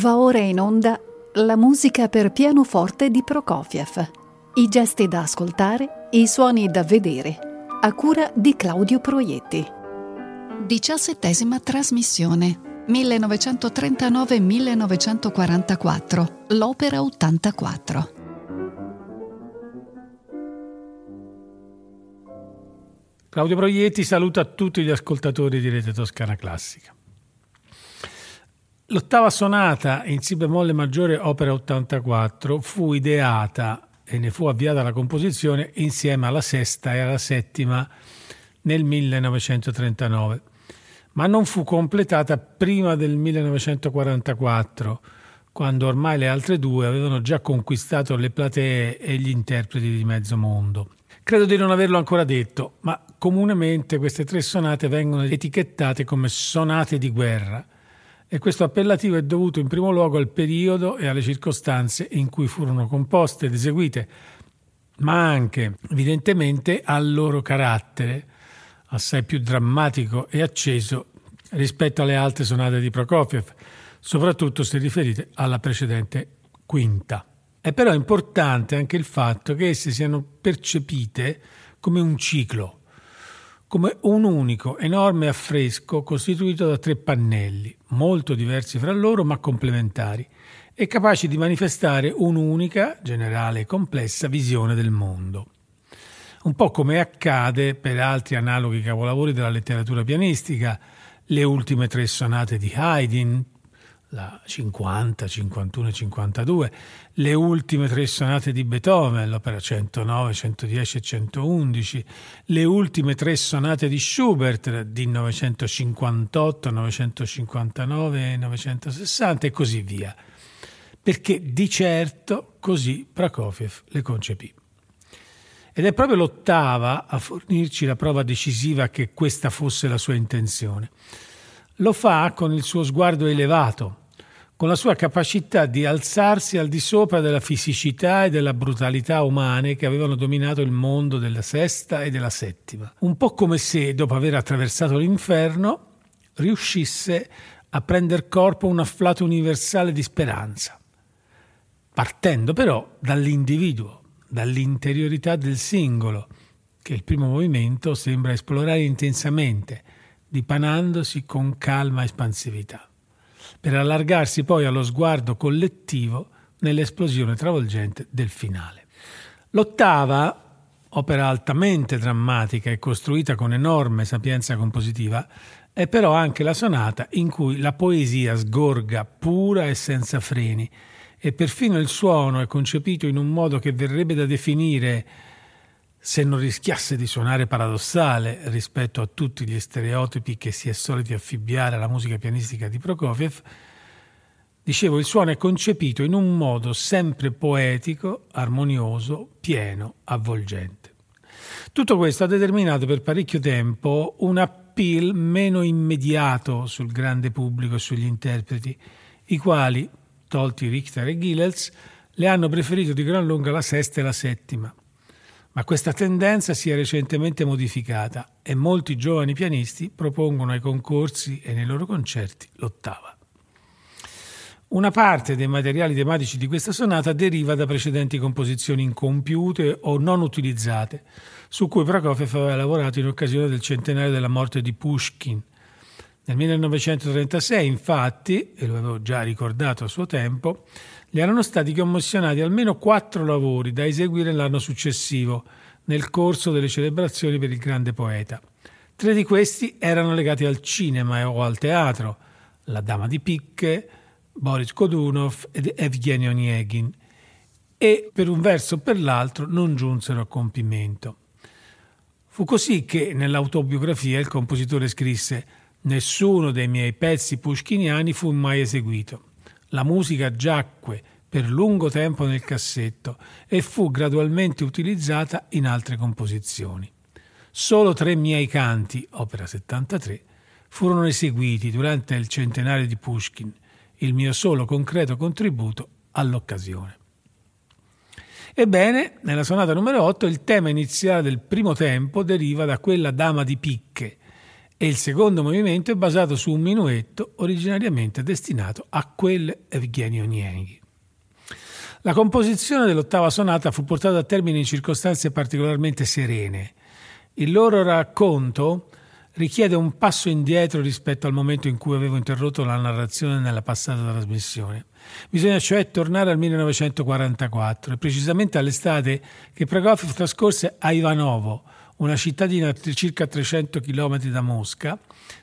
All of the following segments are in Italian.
Va ora in onda la musica per pianoforte di Prokofiev. I gesti da ascoltare, i suoni da vedere. A cura di Claudio Proietti. Diciassettesima trasmissione. 1939-1944. L'Opera 84. Claudio Proietti saluta tutti gli ascoltatori di Rete Toscana Classica. L'ottava sonata in Si bemolle maggiore opera 84 fu ideata e ne fu avviata la composizione insieme alla sesta e alla settima nel 1939, ma non fu completata prima del 1944, quando ormai le altre due avevano già conquistato le platee e gli interpreti di mezzo mondo. Credo di non averlo ancora detto, ma comunemente queste tre sonate vengono etichettate come sonate di guerra e questo appellativo è dovuto in primo luogo al periodo e alle circostanze in cui furono composte ed eseguite, ma anche evidentemente al loro carattere, assai più drammatico e acceso rispetto alle altre sonate di Prokofiev, soprattutto se riferite alla precedente quinta. È però importante anche il fatto che esse siano percepite come un ciclo, come un unico enorme affresco costituito da tre pannelli, molto diversi fra loro ma complementari, e capaci di manifestare un'unica, generale e complessa visione del mondo. Un po' come accade per altri analoghi capolavori della letteratura pianistica, le ultime tre sonate di Haydn, la 50, 51 e 52, le ultime tre sonate di Beethoven, l'opera 109, 110 e 111, le ultime tre sonate di Schubert di 958, 959 e 960 e così via, perché di certo così Prokofiev le concepì. Ed è proprio l'ottava a fornirci la prova decisiva che questa fosse la sua intenzione. Lo fa con il suo sguardo elevato, con la sua capacità di alzarsi al di sopra della fisicità e della brutalità umane che avevano dominato il mondo della sesta e della settima. Un po' come se, dopo aver attraversato l'inferno, riuscisse a prendere corpo un afflato universale di speranza, partendo però dall'individuo, dall'interiorità del singolo, che il primo movimento sembra esplorare intensamente, dipanandosi con calma espansività per allargarsi poi allo sguardo collettivo nell'esplosione travolgente del finale. L'ottava, opera altamente drammatica e costruita con enorme sapienza compositiva, è però anche la sonata in cui la poesia sgorga pura e senza freni e perfino il suono è concepito in un modo che verrebbe da definire se non rischiasse di suonare paradossale rispetto a tutti gli stereotipi che si è soliti affibbiare alla musica pianistica di Prokofiev, dicevo il suono è concepito in un modo sempre poetico, armonioso, pieno, avvolgente. Tutto questo ha determinato per parecchio tempo un appeal meno immediato sul grande pubblico e sugli interpreti, i quali, tolti Richter e Gillels, le hanno preferito di gran lunga la sesta e la settima ma questa tendenza si è recentemente modificata e molti giovani pianisti propongono ai concorsi e nei loro concerti l'ottava. Una parte dei materiali tematici di questa sonata deriva da precedenti composizioni incompiute o non utilizzate, su cui Prokofiev aveva lavorato in occasione del centenario della morte di Pushkin. Nel 1936, infatti, e lo avevo già ricordato a suo tempo, gli erano stati commissionati almeno quattro lavori da eseguire l'anno successivo, nel corso delle celebrazioni per il grande poeta. Tre di questi erano legati al cinema o al teatro, La Dama di Picche, Boris Kodunov ed Evgeny Onegin, e per un verso o per l'altro non giunsero a compimento. Fu così che nell'autobiografia il compositore scrisse Nessuno dei miei pezzi pushkiniani fu mai eseguito. La musica giacque per lungo tempo nel cassetto e fu gradualmente utilizzata in altre composizioni. Solo tre miei canti, opera 73, furono eseguiti durante il centenario di Pushkin, il mio solo concreto contributo all'occasione. Ebbene, nella sonata numero 8 il tema iniziale del primo tempo deriva da quella dama di picche e il secondo movimento è basato su un minuetto originariamente destinato a quel Evgenio Nieghi. La composizione dell'ottava sonata fu portata a termine in circostanze particolarmente serene. Il loro racconto richiede un passo indietro rispetto al momento in cui avevo interrotto la narrazione nella passata trasmissione. Bisogna cioè tornare al 1944 e precisamente all'estate che Prokofiev trascorse a Ivanovo, una cittadina a circa 300 km da Mosca,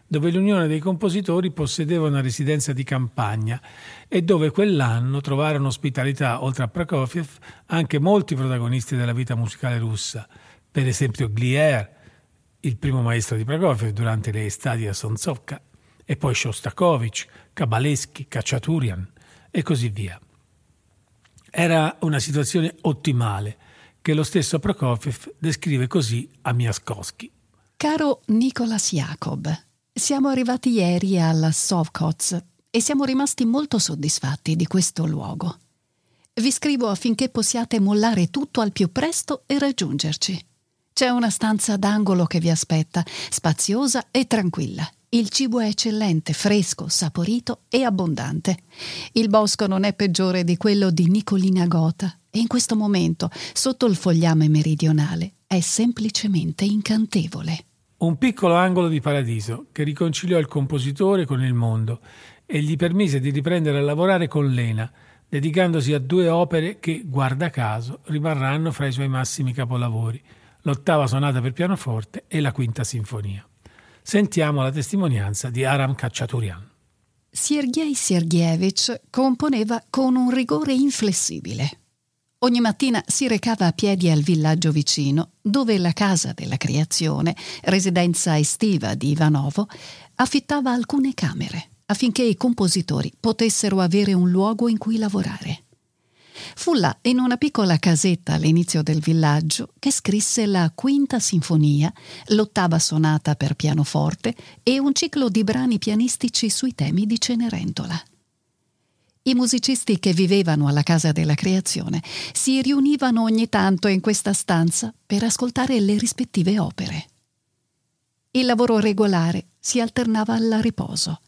dove l'Unione dei compositori possedeva una residenza di campagna e dove quell'anno trovarono ospitalità, oltre a Prokofiev, anche molti protagonisti della vita musicale russa, per esempio Glier, il primo maestro di Prokofiev durante le estati a Sonzovka, e poi Shostakovich, Kabaleschi, Kachaturian e così via. Era una situazione ottimale che lo stesso Prokofiev descrive così a Miaskowski. Caro Nicolas Jacob, siamo arrivati ieri alla Sovkoz e siamo rimasti molto soddisfatti di questo luogo. Vi scrivo affinché possiate mollare tutto al più presto e raggiungerci. C'è una stanza d'angolo che vi aspetta, spaziosa e tranquilla. Il cibo è eccellente, fresco, saporito e abbondante. Il bosco non è peggiore di quello di Nicolina Gota e in questo momento, sotto il fogliame meridionale, è semplicemente incantevole. Un piccolo angolo di paradiso che riconciliò il compositore con il mondo e gli permise di riprendere a lavorare con Lena, dedicandosi a due opere che, guarda caso, rimarranno fra i suoi massimi capolavori, l'ottava sonata per pianoforte e la quinta sinfonia. Sentiamo la testimonianza di Aram Khachaturian. Sergei Sergeyevich componeva con un rigore inflessibile. Ogni mattina si recava a piedi al villaggio vicino, dove la casa della creazione, residenza estiva di Ivanovo, affittava alcune camere affinché i compositori potessero avere un luogo in cui lavorare. Fu là, in una piccola casetta all'inizio del villaggio, che scrisse la quinta sinfonia, l'ottava sonata per pianoforte e un ciclo di brani pianistici sui temi di Cenerentola. I musicisti che vivevano alla Casa della Creazione si riunivano ogni tanto in questa stanza per ascoltare le rispettive opere. Il lavoro regolare si alternava al riposo.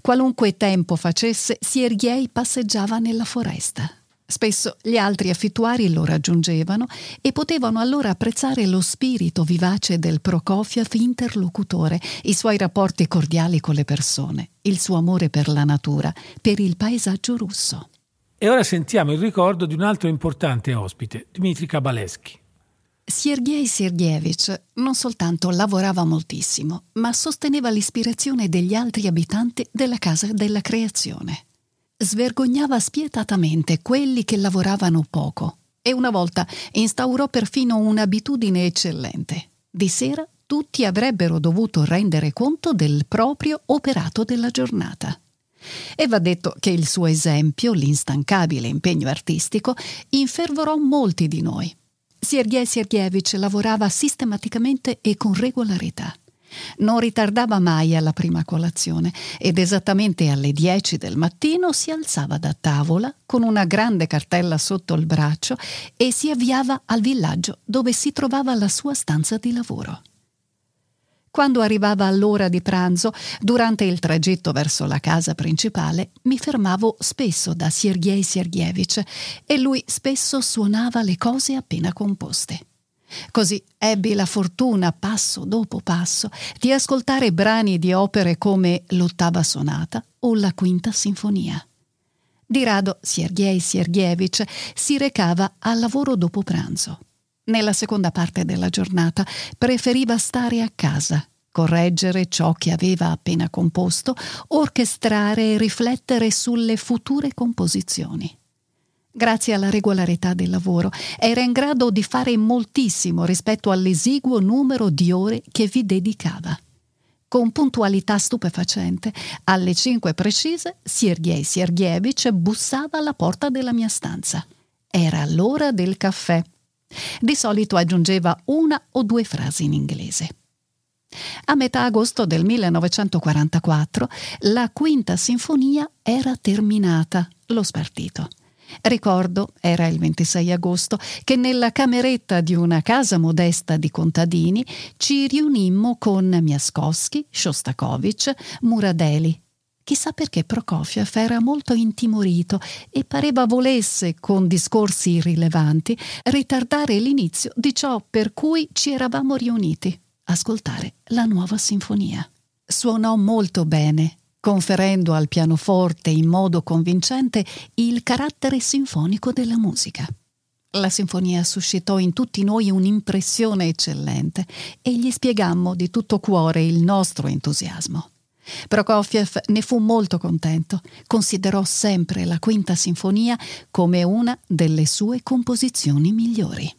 Qualunque tempo facesse, Siergiei passeggiava nella foresta. Spesso gli altri affittuari lo raggiungevano e potevano allora apprezzare lo spirito vivace del Prokofiev interlocutore, i suoi rapporti cordiali con le persone, il suo amore per la natura, per il paesaggio russo. E ora sentiamo il ricordo di un altro importante ospite, Dmitry Kabaleschi. Sergei Sergeyevich non soltanto lavorava moltissimo, ma sosteneva l'ispirazione degli altri abitanti della casa della creazione svergognava spietatamente quelli che lavoravano poco e una volta instaurò perfino un'abitudine eccellente. Di sera tutti avrebbero dovuto rendere conto del proprio operato della giornata. E va detto che il suo esempio, l'instancabile impegno artistico, infervorò molti di noi. Sergei Sergeyevich lavorava sistematicamente e con regolarità. Non ritardava mai alla prima colazione ed esattamente alle 10 del mattino si alzava da tavola con una grande cartella sotto il braccio e si avviava al villaggio dove si trovava la sua stanza di lavoro. Quando arrivava all'ora di pranzo, durante il tragitto verso la casa principale, mi fermavo spesso da Sergei Sergeyevich e lui spesso suonava le cose appena composte. Così ebbi la fortuna, passo dopo passo, di ascoltare brani di opere come l'ottava sonata o la quinta sinfonia. Di rado Sergei Sergeyevich si recava al lavoro dopo pranzo. Nella seconda parte della giornata preferiva stare a casa, correggere ciò che aveva appena composto, orchestrare e riflettere sulle future composizioni. Grazie alla regolarità del lavoro, era in grado di fare moltissimo rispetto all'esiguo numero di ore che vi dedicava. Con puntualità stupefacente, alle cinque precise, Sergei Sergeyevich bussava alla porta della mia stanza. Era l'ora del caffè. Di solito aggiungeva una o due frasi in inglese. A metà agosto del 1944 la quinta sinfonia era terminata, lo spartito Ricordo, era il 26 agosto, che nella cameretta di una casa modesta di contadini ci riunimmo con Miaskowski, Shostakovich, Muradeli. Chissà perché Prokofiev era molto intimorito e pareva volesse, con discorsi irrilevanti, ritardare l'inizio di ciò per cui ci eravamo riuniti, ascoltare la nuova sinfonia. Suonò molto bene, conferendo al pianoforte in modo convincente il carattere sinfonico della musica. La sinfonia suscitò in tutti noi un'impressione eccellente e gli spiegammo di tutto cuore il nostro entusiasmo. Prokofiev ne fu molto contento, considerò sempre la quinta sinfonia come una delle sue composizioni migliori.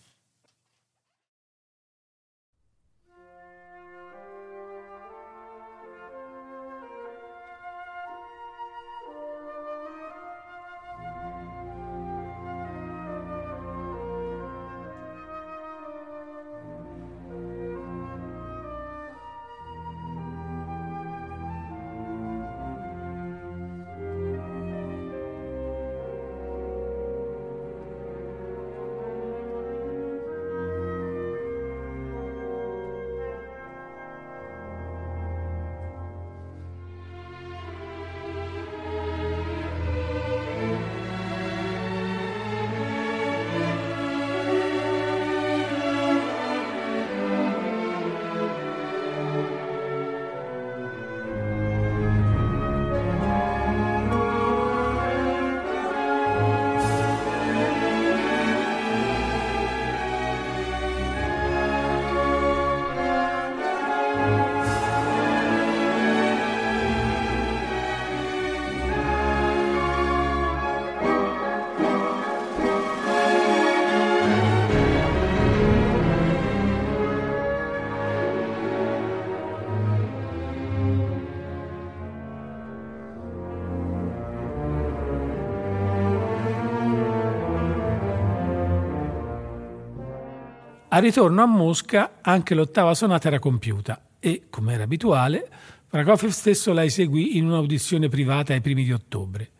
Al ritorno a Mosca anche l'ottava sonata era compiuta e, come era abituale, Prokofiev stesso la eseguì in un'audizione privata ai primi di ottobre.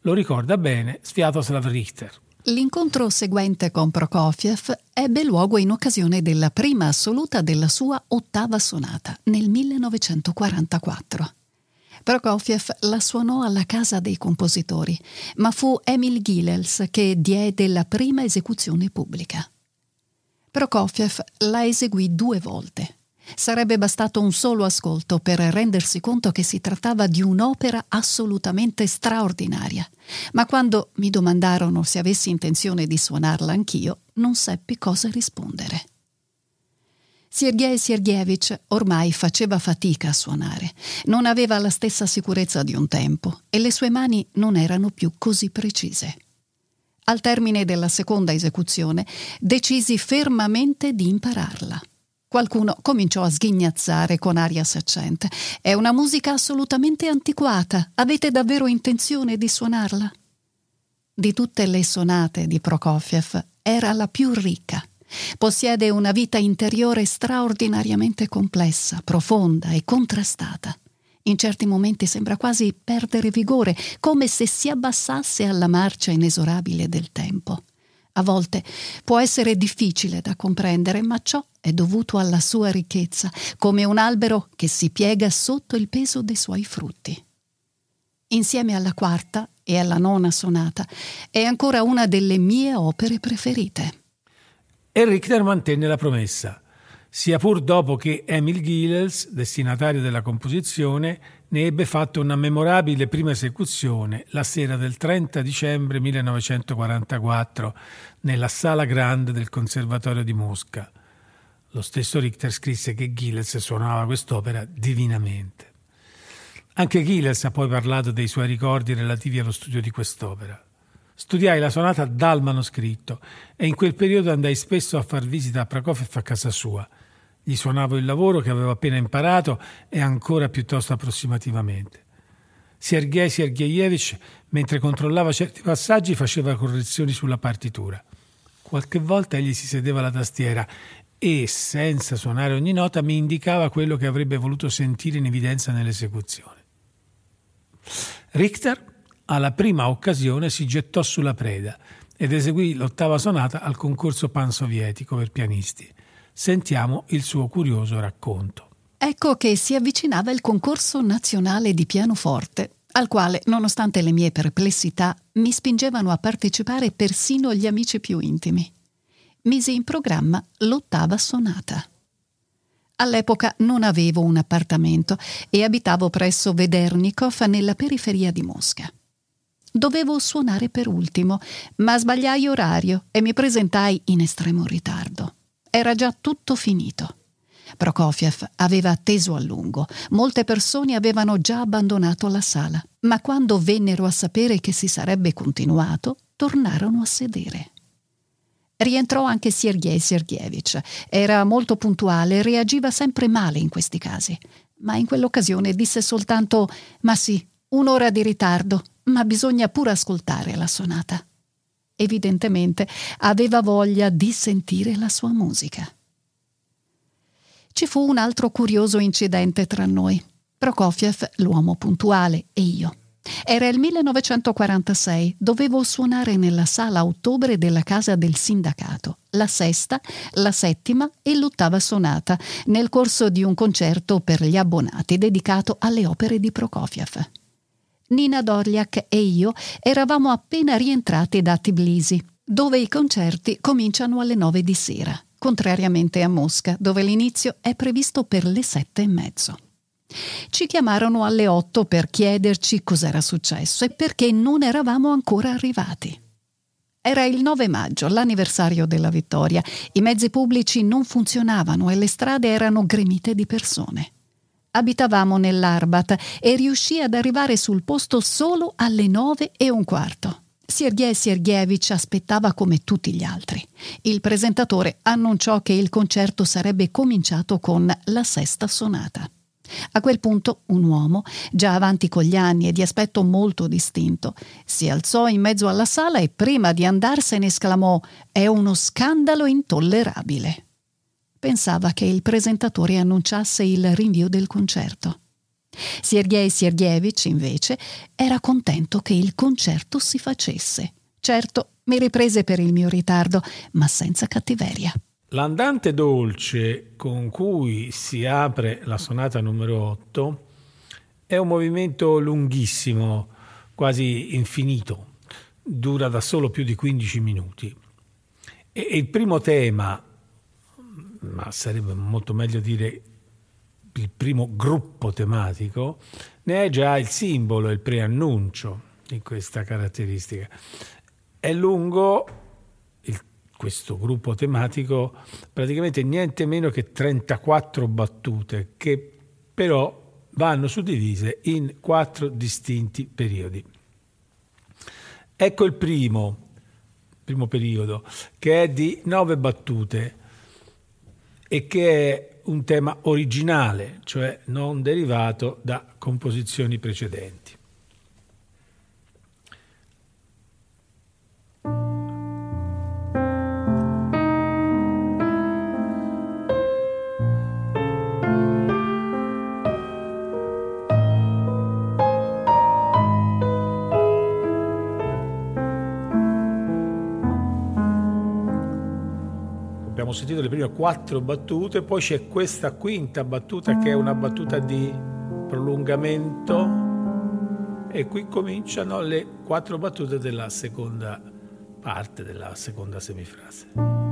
Lo ricorda bene Sviatoslav Richter. L'incontro seguente con Prokofiev ebbe luogo in occasione della prima assoluta della sua ottava sonata nel 1944. Prokofiev la suonò alla Casa dei Compositori, ma fu Emil Gilels che diede la prima esecuzione pubblica. Prokofiev la eseguì due volte. Sarebbe bastato un solo ascolto per rendersi conto che si trattava di un'opera assolutamente straordinaria. Ma quando mi domandarono se avessi intenzione di suonarla anch'io, non seppi cosa rispondere. Sergei Sergeyevich ormai faceva fatica a suonare, non aveva la stessa sicurezza di un tempo e le sue mani non erano più così precise. Al termine della seconda esecuzione decisi fermamente di impararla. Qualcuno cominciò a sghignazzare con aria saccente. È una musica assolutamente antiquata. Avete davvero intenzione di suonarla? Di tutte le sonate di Prokofiev era la più ricca. Possiede una vita interiore straordinariamente complessa, profonda e contrastata. In certi momenti sembra quasi perdere vigore, come se si abbassasse alla marcia inesorabile del tempo. A volte può essere difficile da comprendere, ma ciò è dovuto alla sua ricchezza, come un albero che si piega sotto il peso dei suoi frutti. Insieme alla quarta e alla nona sonata è ancora una delle mie opere preferite. E Richter mantenne la promessa sia pur dopo che Emil Gilels, destinatario della composizione, ne ebbe fatto una memorabile prima esecuzione la sera del 30 dicembre 1944 nella Sala Grande del Conservatorio di Mosca. Lo stesso Richter scrisse che Gilels suonava quest'opera divinamente. Anche Gilels ha poi parlato dei suoi ricordi relativi allo studio di quest'opera. Studiai la sonata dal manoscritto e in quel periodo andai spesso a far visita a Prokofiev a casa sua – gli suonavo il lavoro che avevo appena imparato e ancora piuttosto approssimativamente. Sergei Sergeyevich, mentre controllava certi passaggi, faceva correzioni sulla partitura. Qualche volta egli si sedeva alla tastiera e, senza suonare ogni nota, mi indicava quello che avrebbe voluto sentire in evidenza nell'esecuzione. Richter alla prima occasione si gettò sulla preda ed eseguì l'ottava sonata al concorso pansovietico per pianisti. Sentiamo il suo curioso racconto. Ecco che si avvicinava il concorso nazionale di pianoforte, al quale, nonostante le mie perplessità, mi spingevano a partecipare persino gli amici più intimi. Misi in programma l'ottava sonata. All'epoca non avevo un appartamento e abitavo presso Vedernikov nella periferia di Mosca. Dovevo suonare per ultimo, ma sbagliai orario e mi presentai in estremo ritardo. Era già tutto finito. Prokofiev aveva atteso a lungo, molte persone avevano già abbandonato la sala, ma quando vennero a sapere che si sarebbe continuato, tornarono a sedere. Rientrò anche Sergei Sergeyevich. Era molto puntuale reagiva sempre male in questi casi. Ma in quell'occasione disse soltanto: Ma sì, un'ora di ritardo, ma bisogna pure ascoltare la sonata. Evidentemente aveva voglia di sentire la sua musica. Ci fu un altro curioso incidente tra noi. Prokofiev, l'uomo puntuale, e io. Era il 1946, dovevo suonare nella sala a ottobre della casa del sindacato, la sesta, la settima e l'ottava sonata, nel corso di un concerto per gli abbonati dedicato alle opere di Prokofiev. Nina Dorliak e io eravamo appena rientrati da Tbilisi, dove i concerti cominciano alle nove di sera, contrariamente a Mosca, dove l'inizio è previsto per le sette e mezzo. Ci chiamarono alle otto per chiederci cos'era successo e perché non eravamo ancora arrivati. Era il 9 maggio, l'anniversario della vittoria. I mezzi pubblici non funzionavano e le strade erano gremite di persone. Abitavamo nell'Arbat e riuscì ad arrivare sul posto solo alle nove e un quarto. Sergei Sergeyevich aspettava come tutti gli altri. Il presentatore annunciò che il concerto sarebbe cominciato con la sesta sonata. A quel punto un uomo, già avanti con gli anni e di aspetto molto distinto, si alzò in mezzo alla sala e prima di andarsene esclamò È uno scandalo intollerabile pensava che il presentatore annunciasse il rinvio del concerto. Sergei Sergeyevich, invece, era contento che il concerto si facesse. Certo, mi riprese per il mio ritardo, ma senza cattiveria. L'andante dolce con cui si apre la sonata numero 8 è un movimento lunghissimo, quasi infinito, dura da solo più di 15 minuti. E il primo tema ma sarebbe molto meglio dire il primo gruppo tematico, ne è già il simbolo, il preannuncio di questa caratteristica. È lungo il, questo gruppo tematico, praticamente niente meno che 34 battute, che però vanno suddivise in quattro distinti periodi. Ecco il primo, primo periodo, che è di nove battute e che è un tema originale, cioè non derivato da composizioni precedenti. Abbiamo sentito le prime quattro battute, poi c'è questa quinta battuta che è una battuta di prolungamento e qui cominciano le quattro battute della seconda parte, della seconda semifrase.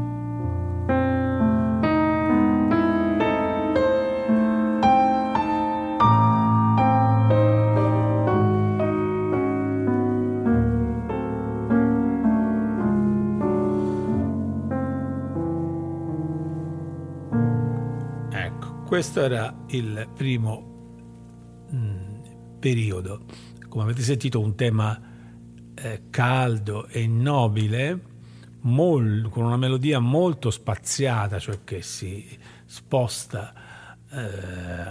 Questo era il primo mm, periodo. Come avete sentito, un tema eh, caldo e nobile, mol, con una melodia molto spaziata, cioè che si sposta eh,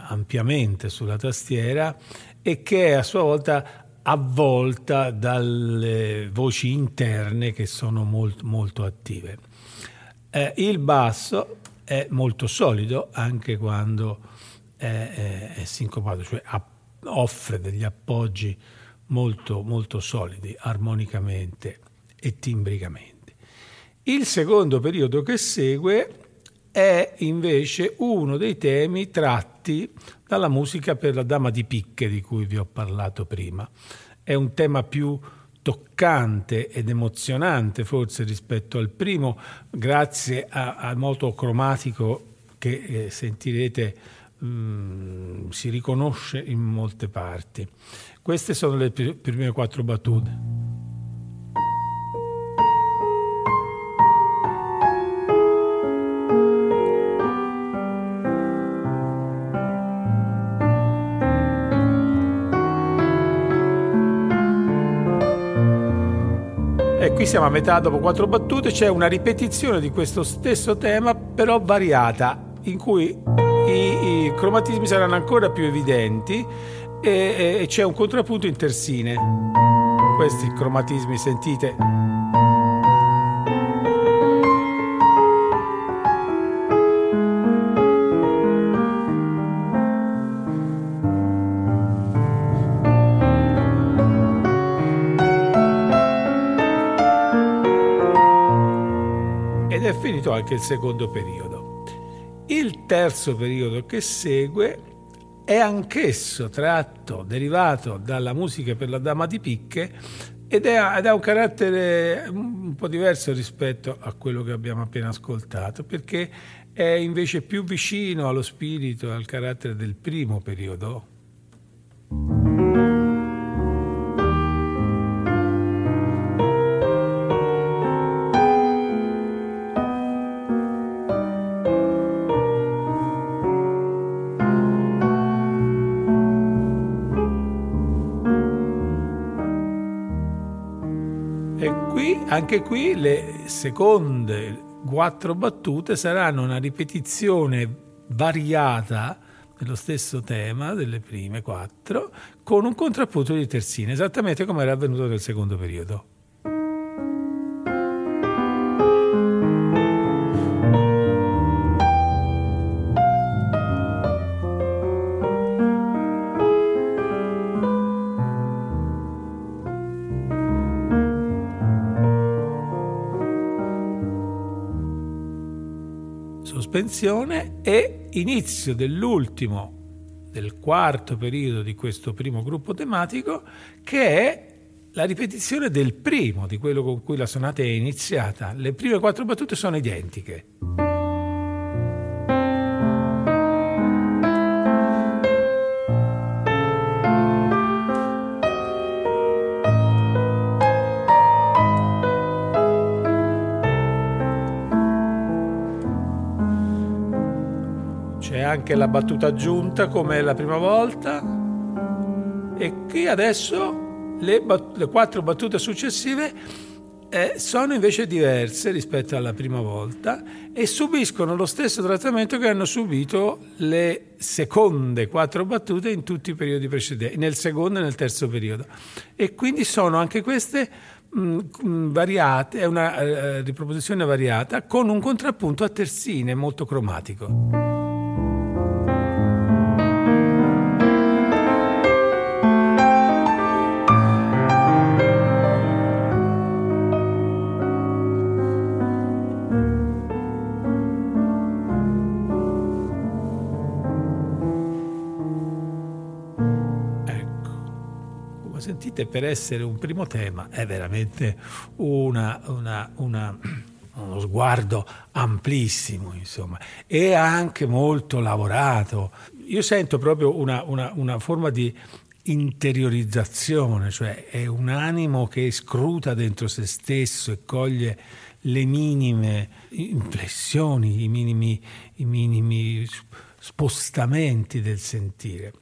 ampiamente sulla tastiera e che è a sua volta avvolta dalle voci interne che sono molto, molto attive. Eh, il basso è molto solido anche quando è, è, è sincopato, cioè offre degli appoggi molto, molto solidi armonicamente e timbricamente. Il secondo periodo che segue è invece uno dei temi tratti dalla musica per la Dama di Picche di cui vi ho parlato prima. È un tema più toccante ed emozionante forse rispetto al primo, grazie al moto cromatico che eh, sentirete mh, mm, si riconosce in molte parti. Queste sono le prime quattro battute. Qui siamo a metà dopo quattro battute, c'è una ripetizione di questo stesso tema, però variata, in cui i, i cromatismi saranno ancora più evidenti e, e c'è un contrappunto in terzine. Questi cromatismi sentite finito anche il secondo periodo. Il terzo periodo che segue è anch'esso tratto, derivato dalla musica per la Dama di Picche ed, ha un carattere un po' diverso rispetto a quello che abbiamo appena ascoltato, perché è invece più vicino allo spirito e al carattere del primo periodo. Anche qui le seconde quattro battute saranno una ripetizione variata dello stesso tema delle prime quattro con un contrappunto di terzine, esattamente come era avvenuto nel secondo periodo. Sospensione e inizio dell'ultimo, del quarto periodo di questo primo gruppo tematico, che è la ripetizione del primo, di quello con cui la sonata è iniziata. Le prime quattro battute sono identiche. Anche la battuta aggiunta come la prima volta e qui adesso le, bat- le quattro battute successive eh, sono invece diverse rispetto alla prima volta e subiscono lo stesso trattamento che hanno subito le seconde quattro battute in tutti i periodi precedenti, nel secondo e nel terzo periodo. E quindi sono anche queste mh, variate, è una eh, riproposizione variata con un contrappunto a terzine molto cromatico. Sentite, per essere un primo tema è veramente una, una, una, uno sguardo amplissimo, insomma, e anche molto lavorato. Io sento proprio una, una forma di interiorizzazione, cioè è un animo che scruta dentro se stesso e coglie le minime impressioni, i minimi, i minimi spostamenti del sentire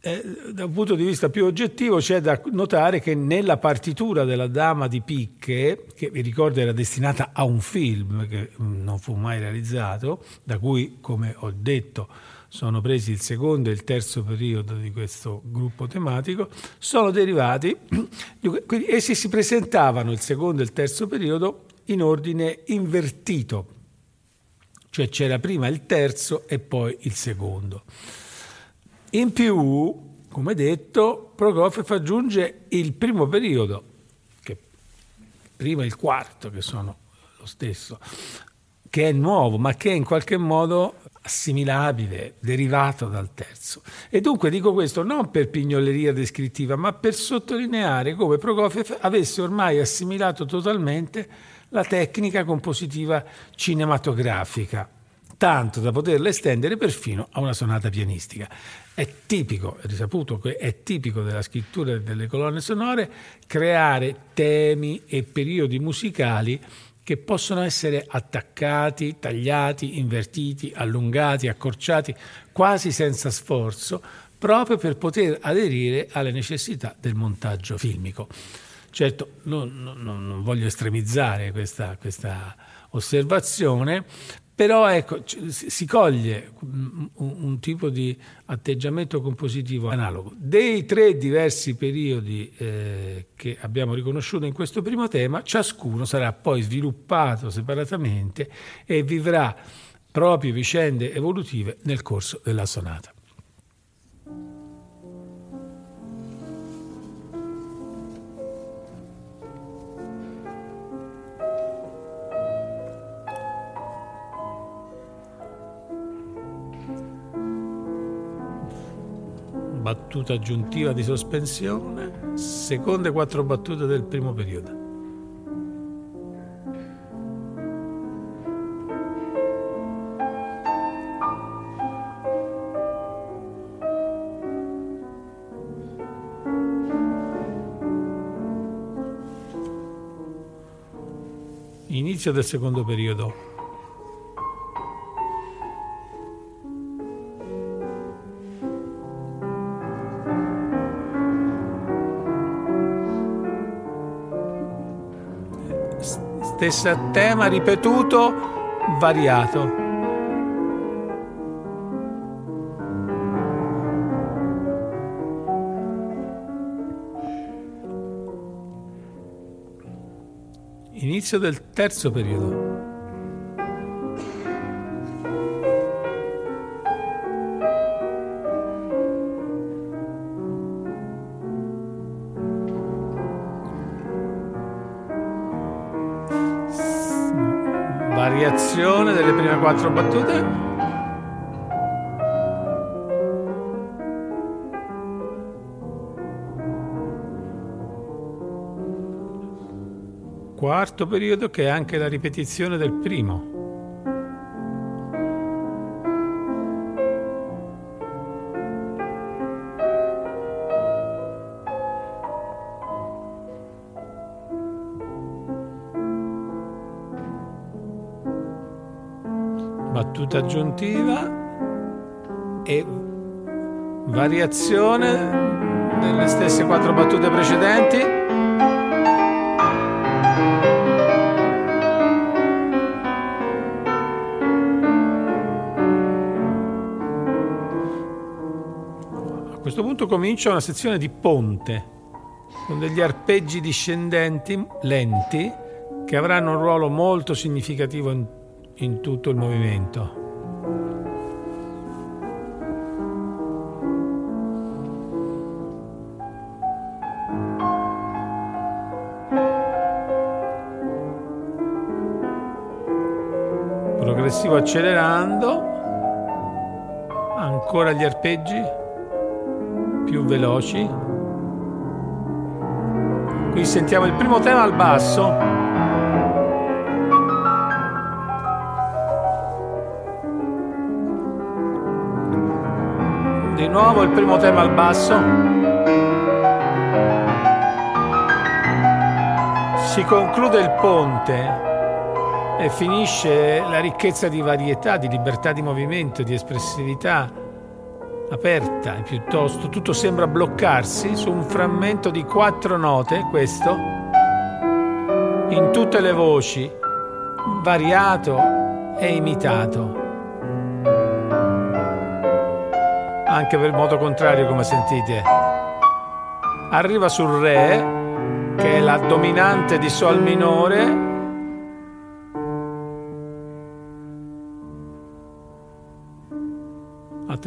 eh, da un punto di vista più oggettivo c'è da notare che nella partitura della Dama di Picche, che vi ricordo era destinata a un film che mm, non fu mai realizzato, da cui, come ho detto, sono presi il secondo e il terzo periodo di questo gruppo tematico, sono derivati, quindi essi si presentavano il secondo e il terzo periodo in ordine invertito, cioè c'era prima il terzo e poi il secondo. In più, come detto, Prokofiev aggiunge il primo periodo, che prima il quarto, che sono lo stesso, che è nuovo, ma che è in qualche modo assimilabile, derivato dal terzo. E dunque dico questo non per pignoleria descrittiva, ma per sottolineare come Prokofiev avesse ormai assimilato totalmente la tecnica compositiva cinematografica, tanto da poterla estendere perfino a una sonata pianistica. È tipico, è risaputo che è tipico della scrittura delle colonne sonore creare temi e periodi musicali che possono essere attaccati, tagliati, invertiti, allungati, accorciati, quasi senza sforzo, proprio per poter aderire alle necessità del montaggio filmico. Certo, non, non, non voglio estremizzare questa, questa osservazione, però ecco, si coglie un, un, tipo di atteggiamento compositivo analogo. Dei tre diversi periodi eh, che abbiamo riconosciuto in questo primo tema, ciascuno sarà poi sviluppato separatamente e vivrà proprie vicende evolutive nel corso della sonata. Battuta aggiuntiva di sospensione, seconde quattro battute del primo periodo. Inizio del secondo periodo. Stesso tema ripetuto, variato. Inizio del terzo periodo. Variazione delle prime quattro battute. Quarto periodo che è anche la ripetizione del primo. Battuta aggiuntiva e variazione delle stesse quattro battute precedenti. A questo punto comincia una sezione di ponte con degli arpeggi discendenti lenti che avranno un ruolo molto significativo in in tutto il movimento. Accelerando, ancora gli arpeggi più veloci. Qui sentiamo il primo tema al basso. Di nuovo il primo tema al basso. Si conclude il ponte e finisce la ricchezza di varietà, di libertà di movimento, di espressività aperta piuttosto. Tutto sembra bloccarsi su un frammento di quattro note, questo, in tutte le voci, variato e imitato. anche per modo contrario come sentite. Arriva sul Re, che è la dominante di Sol minore.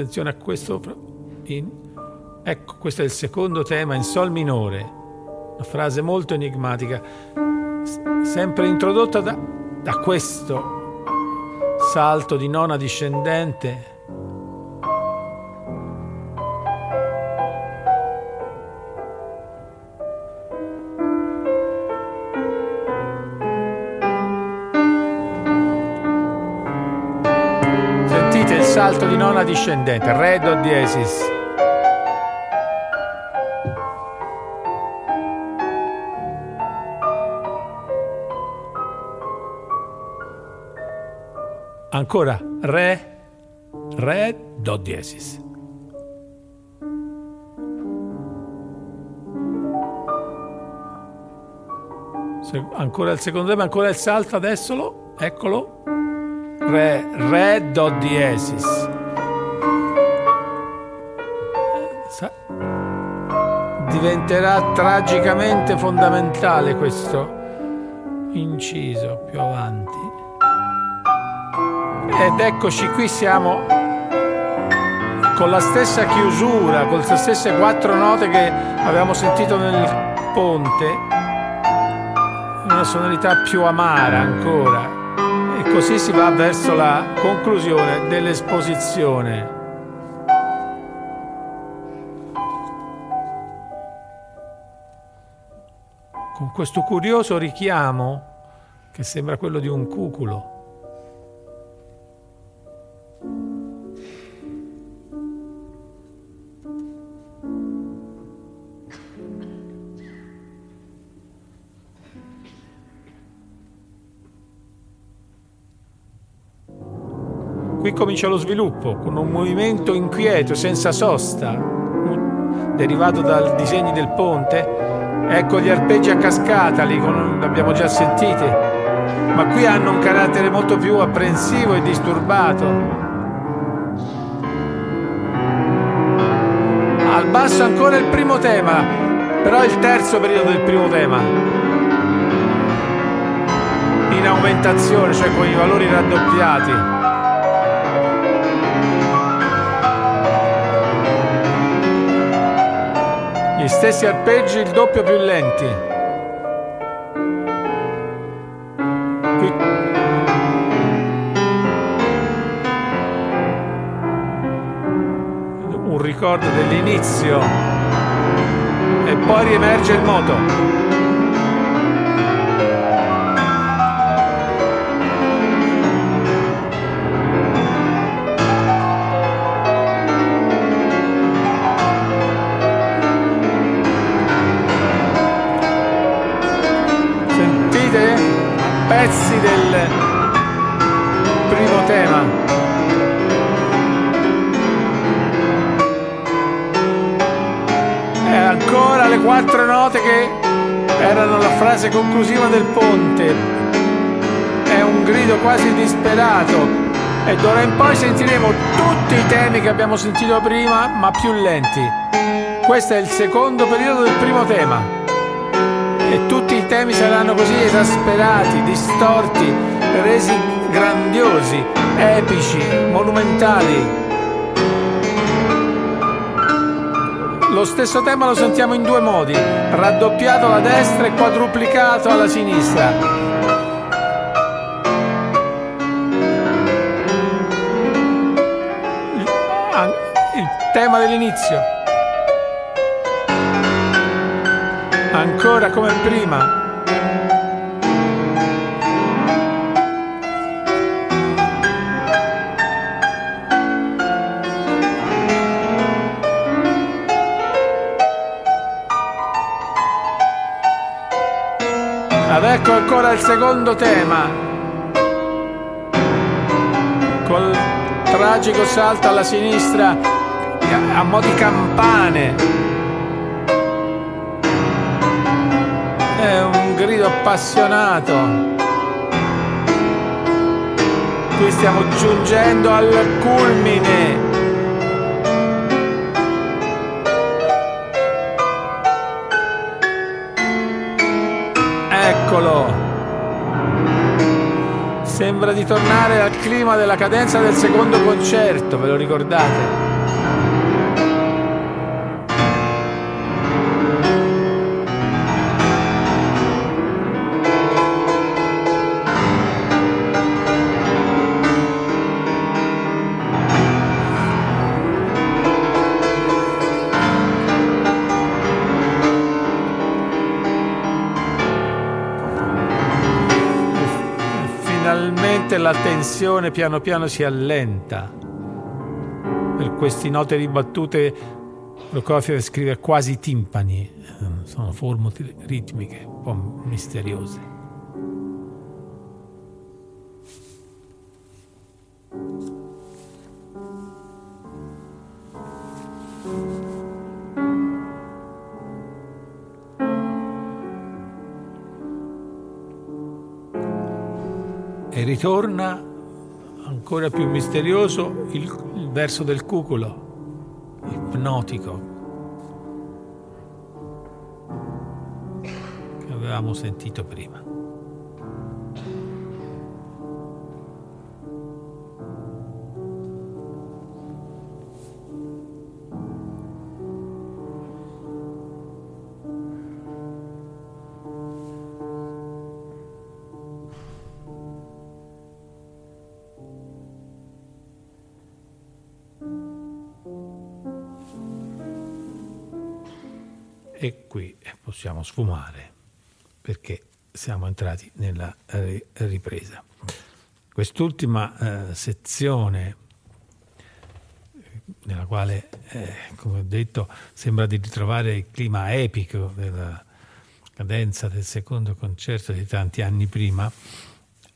Attenzione a questo. In, Ecco, questo è il secondo tema in Sol minore, una frase molto enigmatica, sempre introdotta da, da questo salto di nona discendente salto di nona discendente, Re Do diesis. Ancora Re, Re Do diesis. ancora il secondo tema, ancora il salto, adesso lo, eccolo. Re, re do diesis. Diventerà tragicamente fondamentale questo inciso più avanti. Ed eccoci qui siamo con la stessa chiusura, con le stesse quattro note che abbiamo sentito nel ponte, una sonorità più amara ancora. Così si va verso la conclusione dell'esposizione. Con questo curioso richiamo che sembra quello di un cuculo. Comincia lo sviluppo, con un movimento inquieto, senza sosta, derivato dal disegno del ponte. Ecco gli arpeggi a cascata, li abbiamo già sentiti, ma qui hanno un carattere molto più apprensivo e disturbato. Al basso ancora il primo tema, però il terzo periodo del primo tema. In aumentazione, cioè con i valori raddoppiati. Stessi arpeggi il doppio più lenti. Qui. Un ricordo dell'inizio e poi riemerge il moto. Pezzi del primo tema. E ancora le quattro note che erano la frase conclusiva del ponte. È un grido quasi disperato. E d'ora in poi sentiremo tutti i temi che abbiamo sentito prima, ma più lenti. Questo è il secondo periodo del primo tema e tutti temi saranno così esasperati, distorti, resi grandiosi, epici, monumentali. Lo stesso tema lo sentiamo in due modi, raddoppiato alla destra e quadruplicato alla sinistra. Il tema dell'inizio. ancora come prima. Ecco ancora il secondo tema, col tragico salto alla sinistra a mo' di campane. grido appassionato. Qui stiamo giungendo al culmine. Sembra di tornare al clima della cadenza del secondo concerto, ve lo ricordate? Probabilmente la tensione piano piano si allenta. Per queste note ribattute Prokofiev scrive quasi timpani, sono forme ritmiche un po' misteriose. E ritorna ancora più misterioso il, il verso del cuculo, ipnotico, che avevamo sentito prima. Possiamo sfumare perché siamo entrati nella ripresa. Quest'ultima eh, sezione, nella quale, eh, come ho detto, sembra di ritrovare il clima epico della cadenza del secondo concerto di tanti anni prima,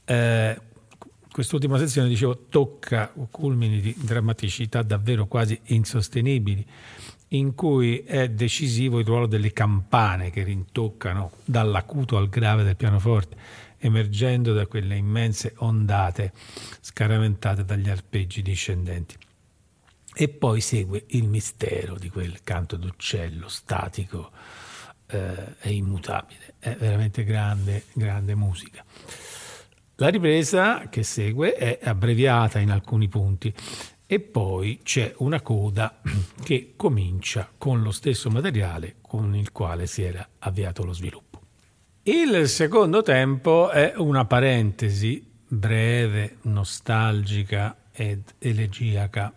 eh, quest'ultima sezione, dicevo, tocca culmini di drammaticità davvero quasi insostenibili in cui è decisivo il ruolo delle campane che rintoccano dall'acuto al grave del pianoforte, emergendo da quelle immense ondate scaraventate dagli arpeggi discendenti. E poi segue il mistero di quel canto d'uccello statico eh, e immutabile. È veramente grande, grande musica. La ripresa che segue è abbreviata in alcuni punti e poi c'è una coda che comincia con lo stesso materiale con il quale si era avviato lo sviluppo. Il secondo tempo è una parentesi breve, nostalgica ed elegiaca.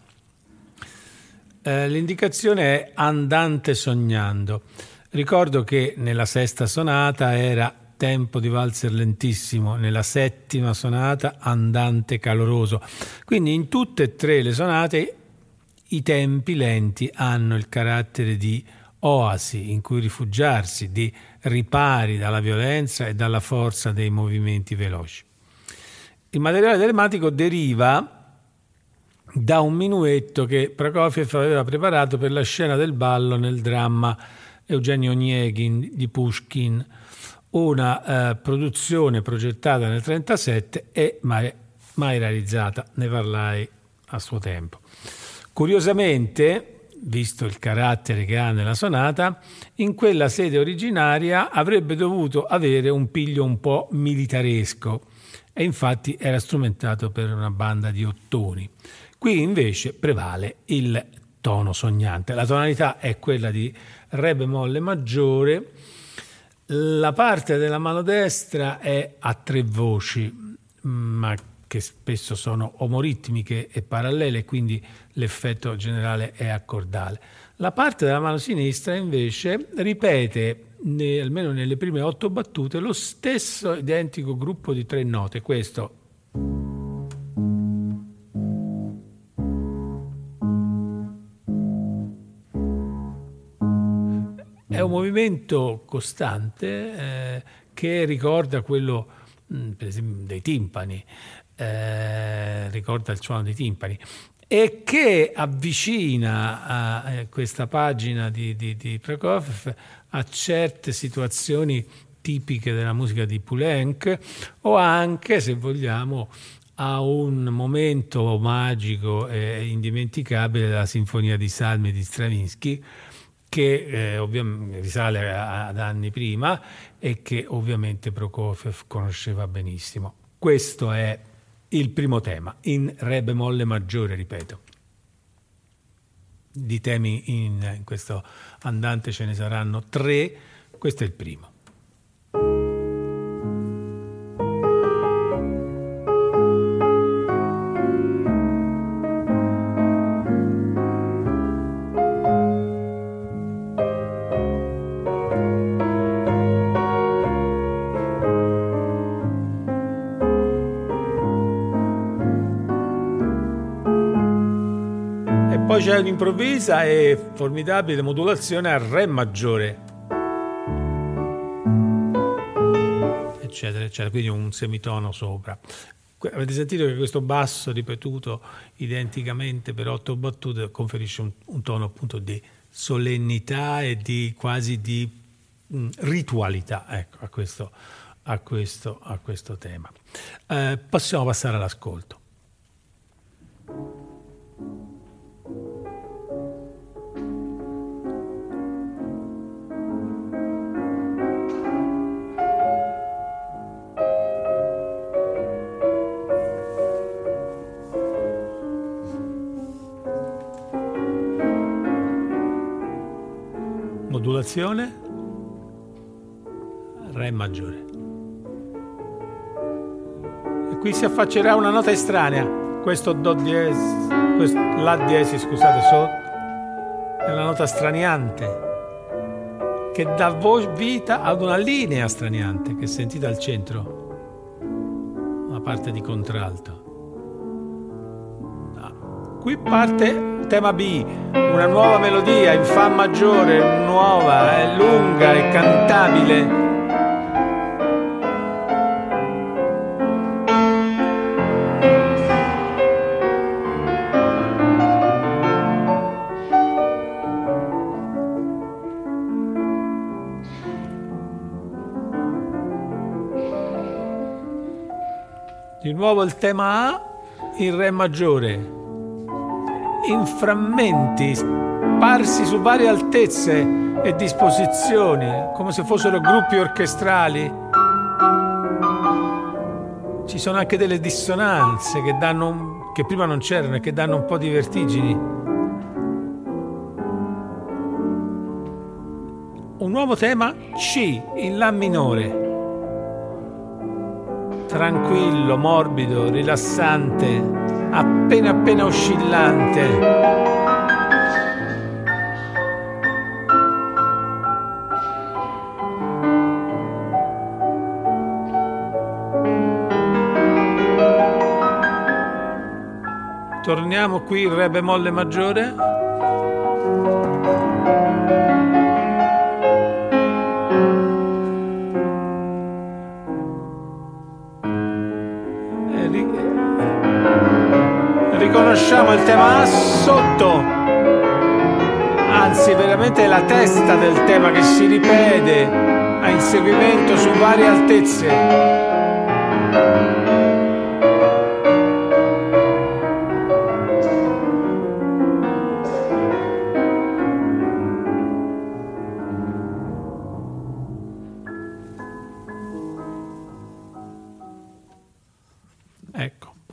Eh, l'indicazione è andante sognando. Ricordo che nella sesta sonata era tempo di valzer lentissimo, nella settima sonata andante caloroso. Quindi in tutte e tre le sonate i tempi lenti hanno il carattere di oasi in cui rifugiarsi, di ripari dalla violenza e dalla forza dei movimenti veloci. Il materiale telematico deriva da un minuetto che Prokofiev aveva preparato per la scena del ballo nel dramma Eugenio Onegin di Pushkin, una eh, produzione progettata nel 1937 e mai, mai realizzata, ne parlai a suo tempo. Curiosamente, visto il carattere che ha nella sonata, in quella sede originaria avrebbe dovuto avere un piglio un po' militaresco e infatti era strumentato per una banda di ottoni. Qui invece prevale il tono sognante. La tonalità è quella di Re bemolle maggiore la parte della mano destra è a tre voci, ma che spesso sono omoritmiche e parallele, quindi l'effetto generale è accordale. La parte della mano sinistra invece ripete, ne, almeno nelle prime otto battute, lo stesso identico gruppo di tre note. Questo un movimento costante eh, che ricorda quello, mh, mm, esempio, dei timpani, eh, ricorda il suono dei timpani e che avvicina a, a questa pagina di, di, di Prokofiev a certe situazioni tipiche della musica di Poulenc o anche, se vogliamo, a un momento magico e indimenticabile della Sinfonia di Salmi di Stravinsky, che eh, ovviamente risale ad anni prima e che ovviamente Prokofiev conosceva benissimo. Questo è il primo tema, in Re bemolle maggiore, ripeto. Di temi in, in questo andante ce ne saranno tre, questo è il primo. Poi c'è un'improvvisa e formidabile modulazione a Re maggiore. Eccetera, eccetera, quindi un semitono sopra. Avete sentito che questo basso ripetuto identicamente per otto battute conferisce un, un tono appunto di solennità e di quasi di mh, mm, ritualità ecco, a, questo, a, questo, a questo tema. Eh, possiamo passare all'ascolto. Modulazione Re maggiore. E qui si affaccerà una nota estranea, questo Do diesis, questo, La diesis, scusate, sotto, è una nota straniante che dà vita ad una linea straniante che sentite al centro, una parte di contralto. Qui parte tema B, una nuova melodia in Fa maggiore, nuova, è lunga, è cantabile. Di nuovo il tema A in Re maggiore in frammenti sparsi su varie altezze e disposizioni, come se fossero gruppi orchestrali. Ci sono anche delle dissonanze che, danno, che prima non c'erano e che danno un po' di vertigini. Un nuovo tema C in La minore. Tranquillo, morbido, rilassante, appena appena oscillante. Torniamo qui in Re bemolle maggiore. Riconosciamo il tema sotto, anzi veramente la testa del tema che si ripete a inseguimento su varie altezze.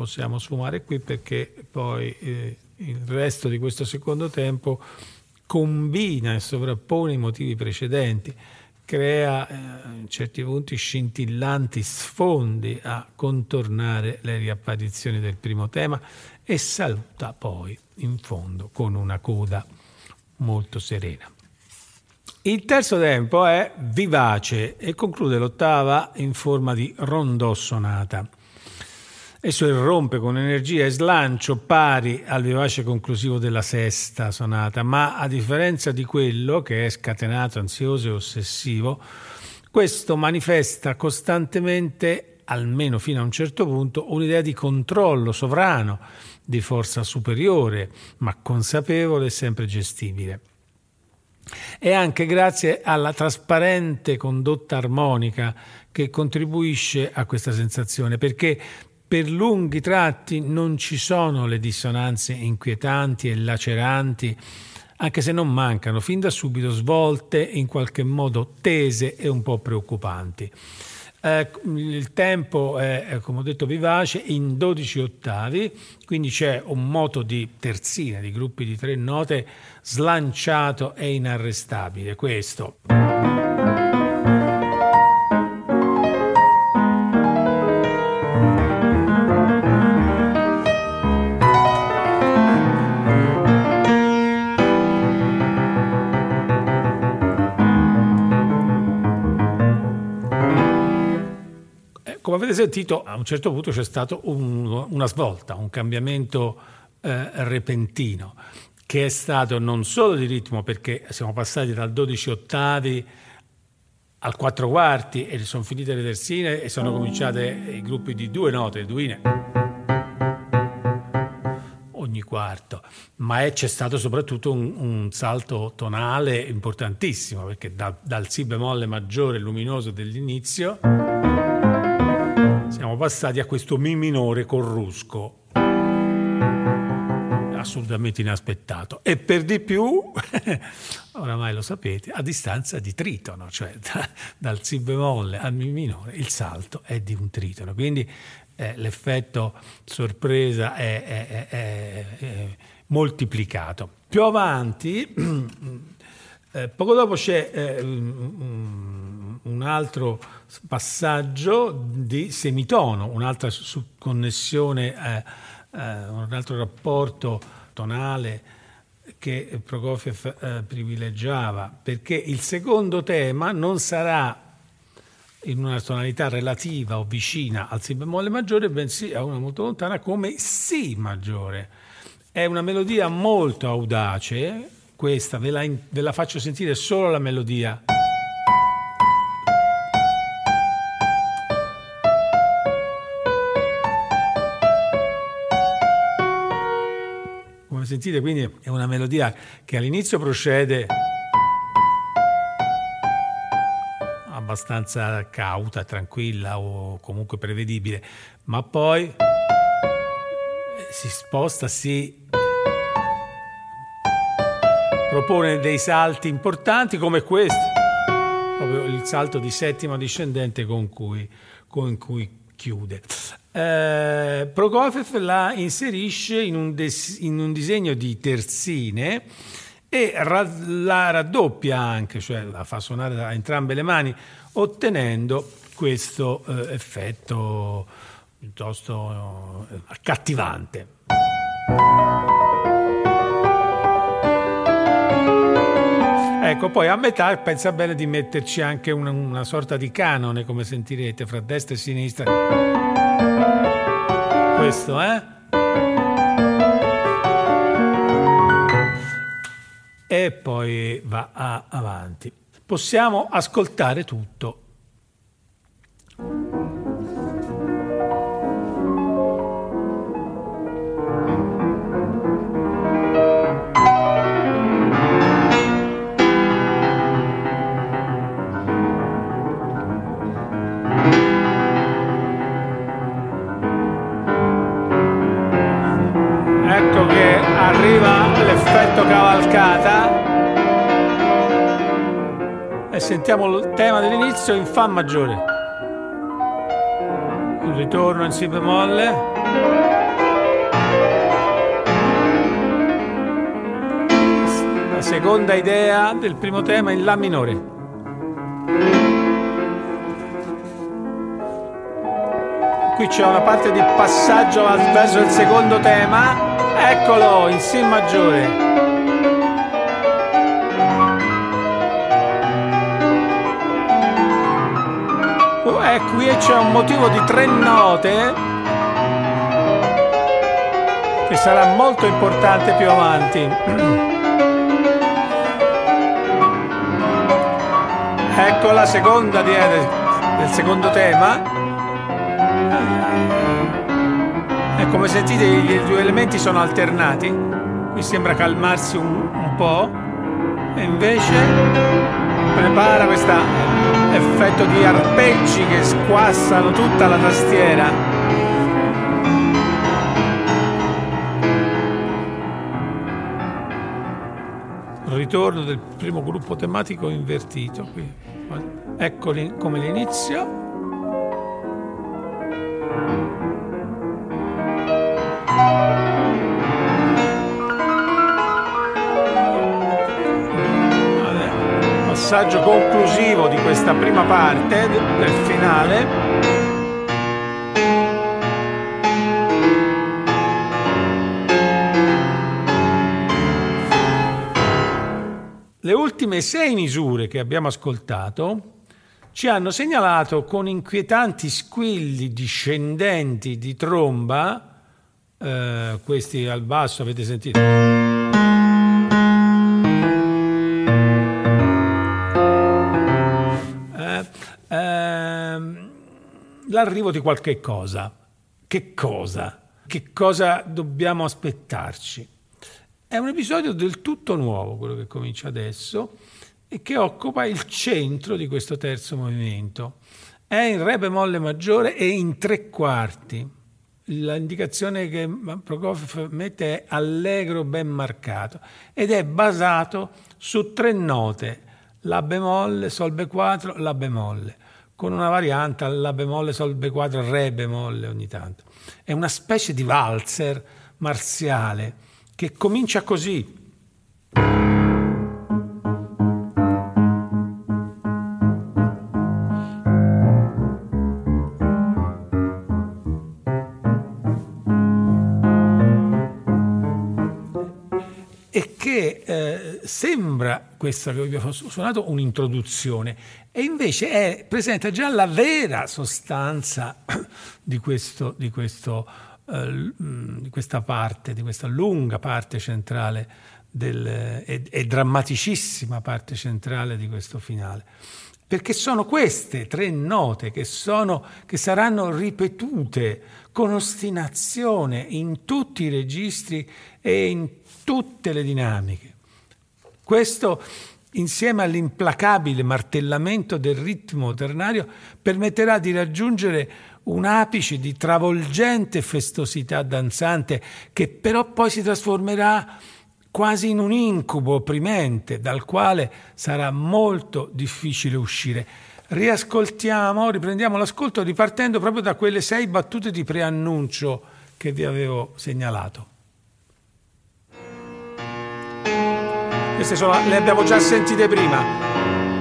possiamo sfumare qui perché poi eh, il resto di questo secondo tempo combina e sovrappone i motivi precedenti, crea eh, in certi punti scintillanti sfondi a contornare le riapparizioni del primo tema e saluta poi in fondo con una coda molto serena. Il terzo tempo è vivace e conclude l'ottava in forma di rondò sonata. Esso irrompe con energia e slancio pari al vivace conclusivo della sesta sonata, ma a differenza di quello che è scatenato, ansioso e ossessivo, questo manifesta costantemente, almeno fino a un certo punto, un'idea di controllo sovrano, di forza superiore, ma consapevole e sempre gestibile. E anche grazie alla trasparente condotta armonica che contribuisce a questa sensazione, perché per lunghi tratti non ci sono le dissonanze inquietanti e laceranti, anche se non mancano fin da subito svolte in qualche modo tese e un po' preoccupanti. Eh, il tempo è, come ho detto, vivace in 12 ottavi, quindi c'è un moto di terzine, di gruppi di tre note slanciato e inarrestabile. Questo. Avete sentito, a un certo punto c'è stata un, una svolta, un cambiamento eh, repentino che è stato non solo di ritmo, perché siamo passati dal 12 ottavi al 4 quarti e sono finite le terzine e sono cominciate i gruppi di due note, duine ogni quarto, ma è, c'è stato soprattutto un, un, salto tonale importantissimo perché da, dal Si bemolle maggiore luminoso dell'inizio siamo passati a questo Mi minore corrusco assolutamente inaspettato. E per di più, oramai lo sapete, a distanza di tritono, cioè da, dal Si bemolle al Mi minore il salto è di un tritono, quindi eh, l'effetto sorpresa è, è, è, è, moltiplicato. Più avanti, eh, poco dopo c'è eh, un altro passaggio di semitono, un'altra connessione, eh, eh, un altro rapporto tonale che Prokofiev eh, privilegiava, perché il secondo tema non sarà in una tonalità relativa o vicina al Si bemolle maggiore, bensì a una molto lontana come Si maggiore. È una melodia molto audace, questa ve la, ve la faccio sentire solo la melodia. Sentite quindi è una melodia che all'inizio procede abbastanza cauta, tranquilla o comunque prevedibile, ma poi si sposta, si propone dei salti importanti come questo, proprio il salto di settima discendente con cui, con cui chiude. Eh, Prokofiev la inserisce in un, des- in un disegno di terzine e ra- la raddoppia anche, cioè la fa suonare da entrambe le mani, ottenendo questo eh, effetto piuttosto eh, accattivante. Ecco, poi a metà pensa bene di metterci anche una, una sorta di canone, come sentirete, fra destra e sinistra. Questo, eh? e poi va avanti. Possiamo ascoltare tutto sentiamo il tema dell'inizio in Fa maggiore. Il ritorno in Si bemolle. La seconda idea del primo tema in La minore. Qui c'è una parte di passaggio verso il secondo tema. Eccolo in Si maggiore. E qui c'è un motivo di tre note che sarà molto importante più avanti. ecco la seconda di, del secondo tema. E come sentite i due elementi sono alternati. Qui sembra calmarsi un, un po' e invece prepara questa effetto di arpeggi che squassano tutta la tastiera. Ritorno del primo gruppo tematico invertito qui. Eccoli come l'inizio. Passaggio conclusivo di questa prima parte del finale. Le ultime sei misure che abbiamo ascoltato ci hanno segnalato con inquietanti squilli discendenti di tromba, eh, questi al basso avete sentito? L'arrivo di qualche cosa. Che cosa? Che cosa dobbiamo aspettarci? È un episodio del tutto nuovo, quello che comincia adesso, e che occupa il centro di questo terzo movimento. È in re bemolle maggiore e in tre quarti. L'indicazione che Prokofiev mette è allegro ben marcato ed è basato su tre note, La bemolle, Sol B4, La bemolle, con una variante La bemolle, Sol B4, Re bemolle ogni tanto. È una specie di valzer marziale che comincia così. Sembra questa che vi ho suonato un'introduzione e invece è, presenta già la vera sostanza di questo, di questo eh, di questa parte, di questa lunga parte centrale del, e, e drammaticissima parte centrale di questo finale perché sono queste tre note che, sono, che, saranno ripetute con ostinazione in tutti i registri e in tutte le dinamiche. Questo, insieme all'implacabile martellamento del ritmo ternario, permetterà di raggiungere un apice di travolgente festosità danzante che però poi si trasformerà quasi in un incubo opprimente dal quale sarà molto difficile uscire. Riascoltiamo, riprendiamo l'ascolto ripartendo proprio da quelle sei battute di preannuncio che vi avevo segnalato. Queste sono, le abbiamo già sentite prima.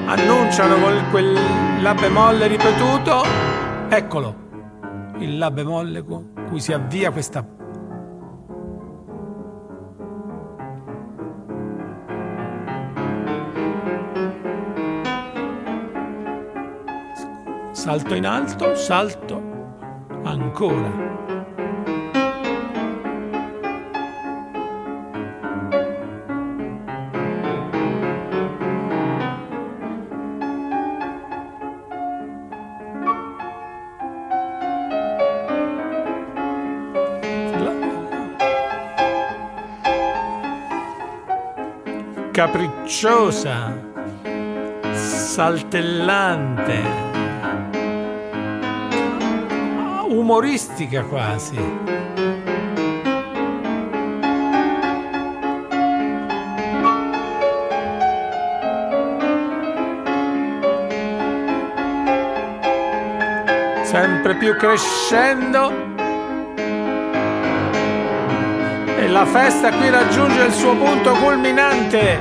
Annunciano con quel La bemolle ripetuto. Eccolo il La bemolle con cui si avvia questa salto in alto, salto ancora. Capricciosa, saltellante, umoristica quasi. Sempre più crescendo la festa qui raggiunge il suo punto culminante.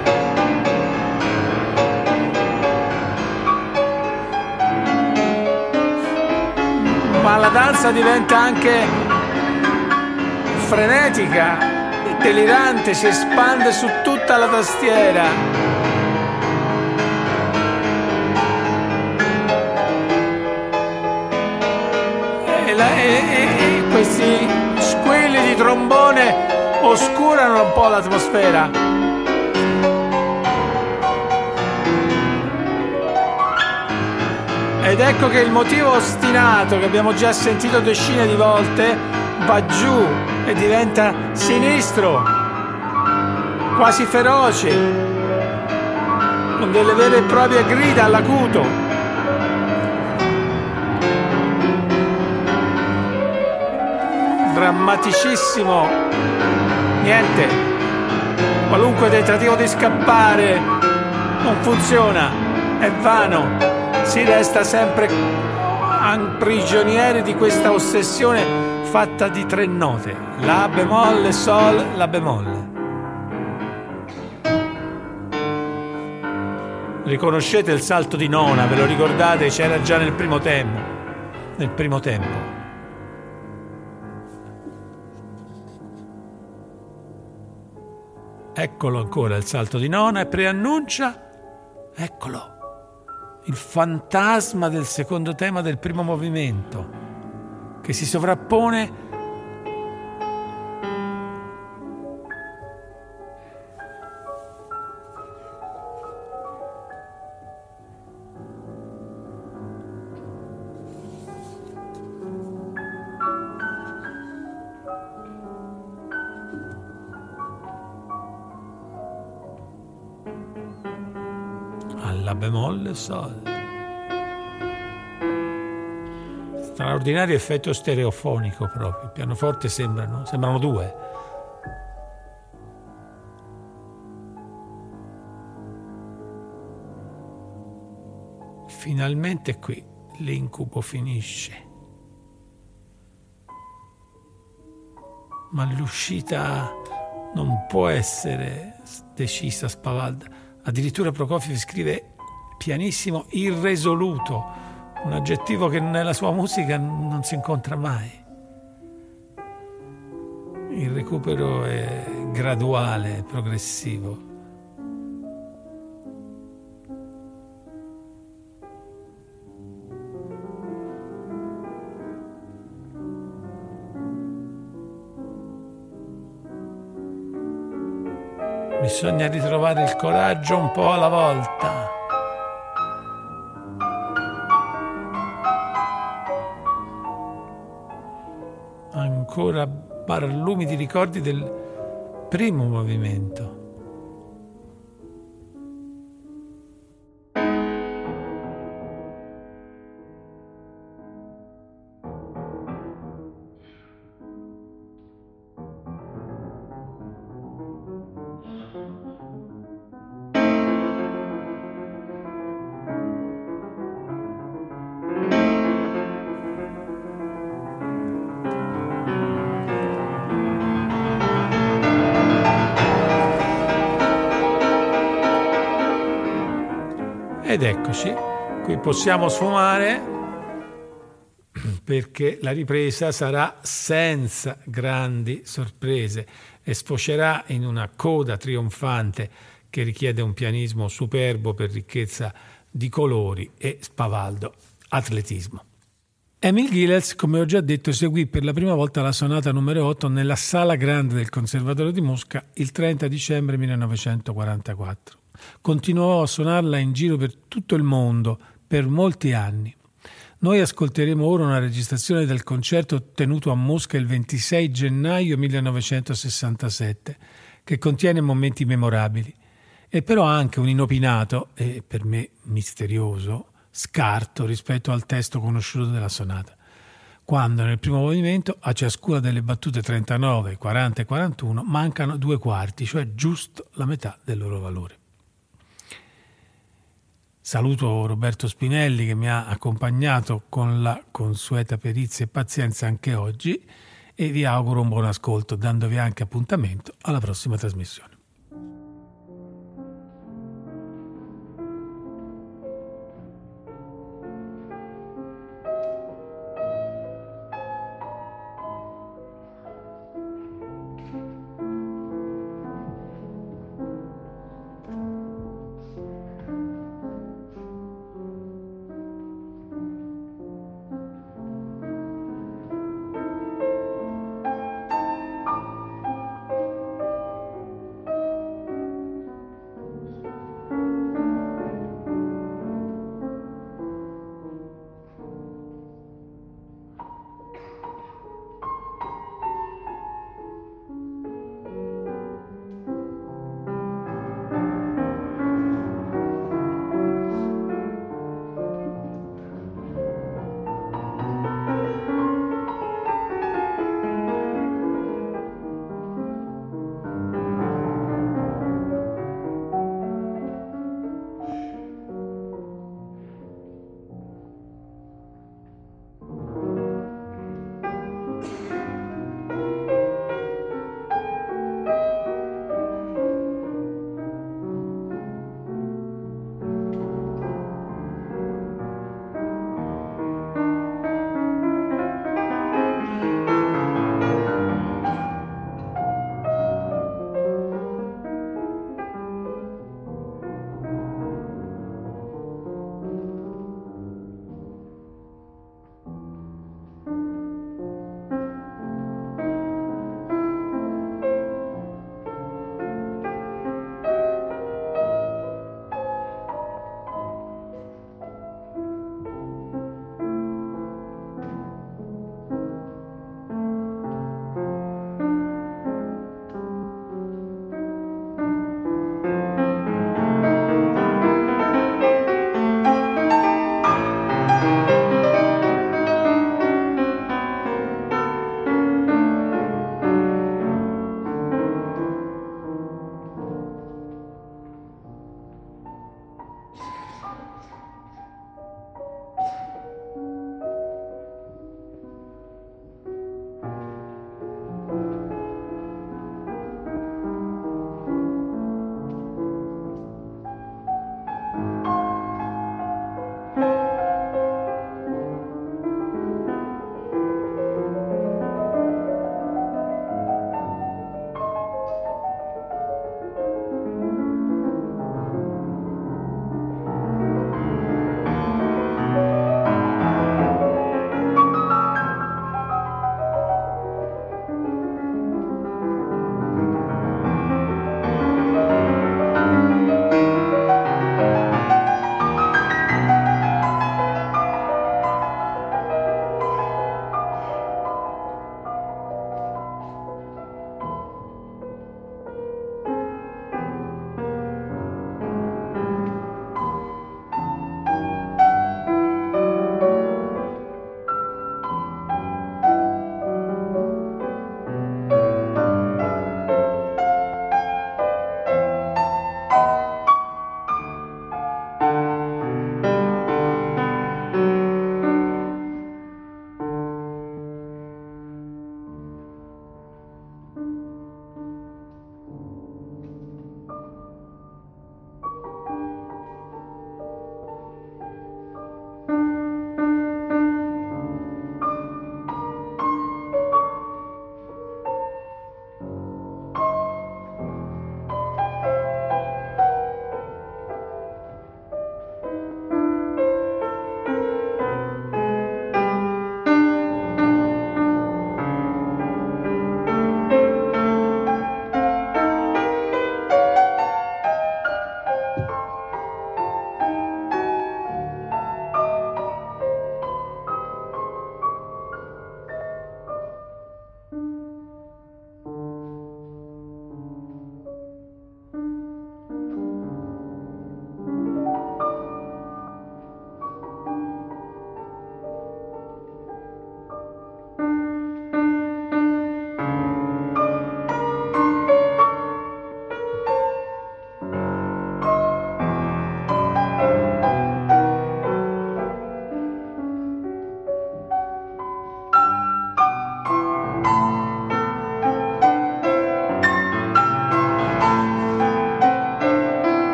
Ma la danza diventa anche frenetica, delirante, si espande su tutta la tastiera. E, la, e, e, questi squilli di trombone oscurano un po' l'atmosfera. Ed ecco che il motivo ostinato che abbiamo già sentito decine di volte va giù e diventa sinistro, quasi feroce, con delle vere e proprie grida all'acuto. drammaticissimo Niente. Qualunque tentativo di scappare non funziona, è vano. Si resta sempre prigionieri di questa ossessione fatta di tre note. La bemolle, sol, la bemolle. Riconoscete il salto di nona, ve lo ricordate? C'era già nel primo tempo. Nel primo tempo. Eccolo ancora il salto di nona e preannuncia, eccolo, il fantasma del secondo tema del primo movimento, che si sovrappone sol. Straordinario effetto stereofonico proprio. Il pianoforte sembrano, sembrano due. Finalmente qui l'incubo finisce. Ma l'uscita non può essere decisa, spavalda. Addirittura Prokofiev scrive pianissimo irresoluto, un aggettivo che nella sua musica non si incontra mai. Il recupero è graduale, progressivo. Bisogna ritrovare il coraggio un po' alla volta. Ancora barlumi di ricordi del primo movimento. Eccoci, qui possiamo sfumare perché la ripresa sarà senza grandi sorprese e sfocerà in una coda trionfante che richiede un pianismo superbo per ricchezza di colori e spavaldo atletismo. Emil Gilels, come ho già detto, seguì per la prima volta la sonata numero 8 nella Sala Grande del Conservatorio di Mosca il 30 dicembre 1944. Continuò a suonarla in giro per tutto il mondo per molti anni. Noi ascolteremo ora una registrazione del concerto tenuto a Mosca il 26 gennaio 1967, che contiene momenti memorabili, e però anche un inopinato e per me misterioso scarto rispetto al testo conosciuto della sonata, quando nel primo movimento a ciascuna delle battute 39, 40 e 41 mancano due quarti, cioè giusto la metà del loro valore. Saluto Roberto Spinelli che mi ha accompagnato con la consueta perizia e pazienza anche oggi e vi auguro un buon ascolto dandovi anche appuntamento alla prossima trasmissione.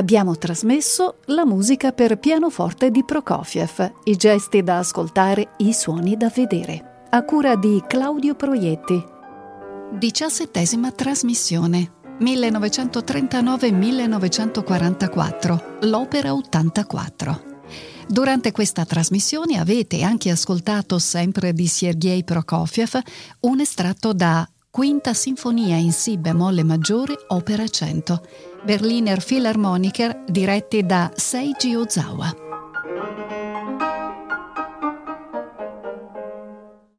Abbiamo trasmesso la musica per pianoforte di Prokofiev, i gesti da ascoltare, i suoni da vedere, a cura di Claudio Proietti. Diciassettesima trasmissione. 1939-1944, l'opera 84. Durante questa trasmissione avete anche ascoltato sempre di Sergei Prokofiev un estratto da Quinta Sinfonia in Si bemolle maggiore, opera 100, Berliner Philharmoniker diretti da Seiji Ozawa.